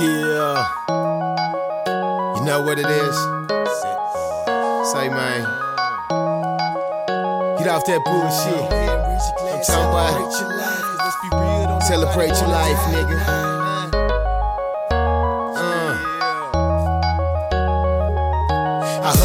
Yeah. You know what it is? Say, man. Get off that bullshit. I'm talking about celebrate your life, nigga.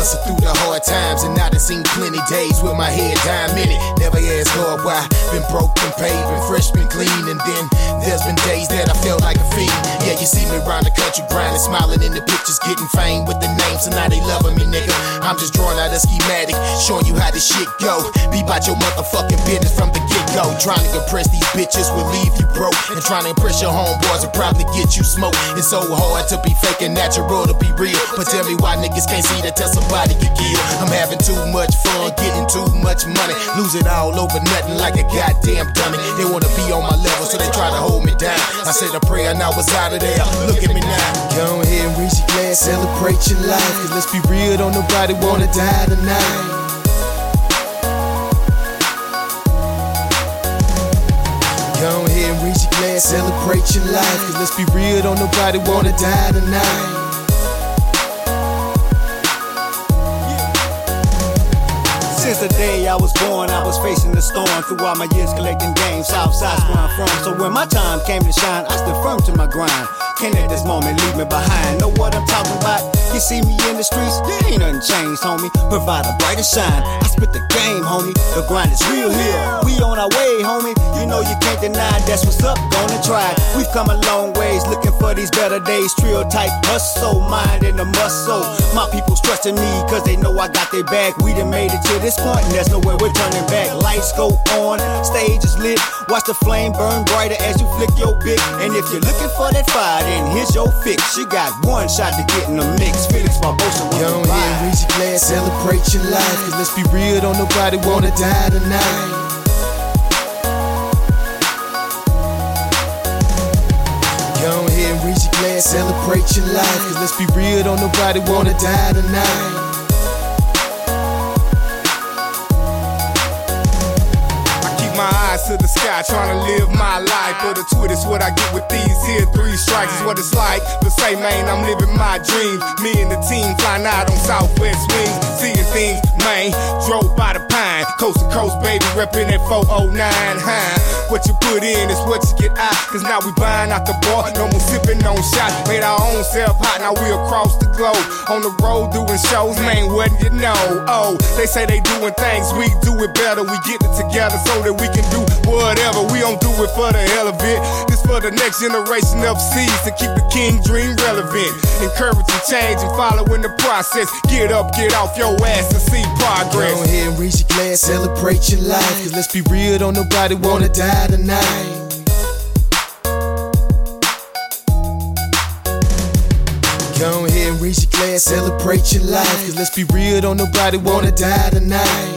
Hustle through the hard times and I done seen plenty days with my head down in it. Never asked God why. Been broke and paving, fresh been clean, and then there's been days that I felt like a fiend. Yeah, you see me around the country grinding, smiling in the pictures, getting fame with the names, and now they loving me, nigga. I'm just drawing out a schematic, showing you how this shit go. Be about your motherfucking business from the get go. Trying to impress these bitches will leave you broke, and trying to impress your homeboys will probably get you smoked. It's so hard to be fake and natural to be real. But tell me why niggas can't see that tell somebody could kill. I'm having too much fun, getting too much money. Lose it all over nothing like a goddamn dummy. They wanna be on my level, so they try to hold me down. I said a prayer and I was out of there. Look at me now. Go ahead and reach your glass, celebrate your life. Cause let's be real, don't nobody wanna die tonight. Go ahead and reach your glass, celebrate your life. Cause let's be real, don't nobody wanna die tonight. Since the day I was born, I was facing the storm throughout my years collecting games. Southside's where I'm from. So when my time came to shine, I stood firm to my grind. Can't at this moment leave me behind. Know what I'm talking about? You see me in the streets, ain't nothing changed, homie. Provide a brighter shine. I spit the game, homie. The grind is real here. We on our way, homie. You know you can't deny that's what's up. Gonna try. We've come a long ways, looking for these better days. Trio type hustle, mind in the muscle. My people trusting me, cause they know I got their back. We done made it to this point, and there's nowhere we're turning back. Lights go on, stage is lit. Watch the flame burn brighter as you flick your bit. And if you're looking for that fire, then here's your fix. You got one shot to get in the mix. Felix Barbosa was Go ahead and reach your glass, celebrate your life. Cause let's be real, don't nobody wanna die tonight. Go ahead and reach your glass, celebrate your life. Cause let's be real, don't nobody wanna die tonight. My eyes to the sky, trying to live my life. But the twit is what I get with these here three strikes, is what it's like. But say, man, I'm living my dreams. Me and the team flying out on Southwest wings, seeing things, man. Drove by the pine, coast to coast, baby, reppin' that 409 high. What you put in is what you get out. Cause now we buying out the bar, no more sipping on shots. Made our own self hot, now we across the globe. On the road doing shows, man, what you know? Oh, they say they doing things, we do it better. We get it together so that we can do whatever. We don't do it for the hell of it. This for the next generation of C's to keep the king dream relevant. Encouraging change and following the process. Get up, get off your ass and see progress. Go ahead and reach your glass, celebrate your life. Cause let's be real, don't nobody wanna die tonight. Go ahead and reach your glass, celebrate your life. Cause let's be real, don't nobody wanna die tonight.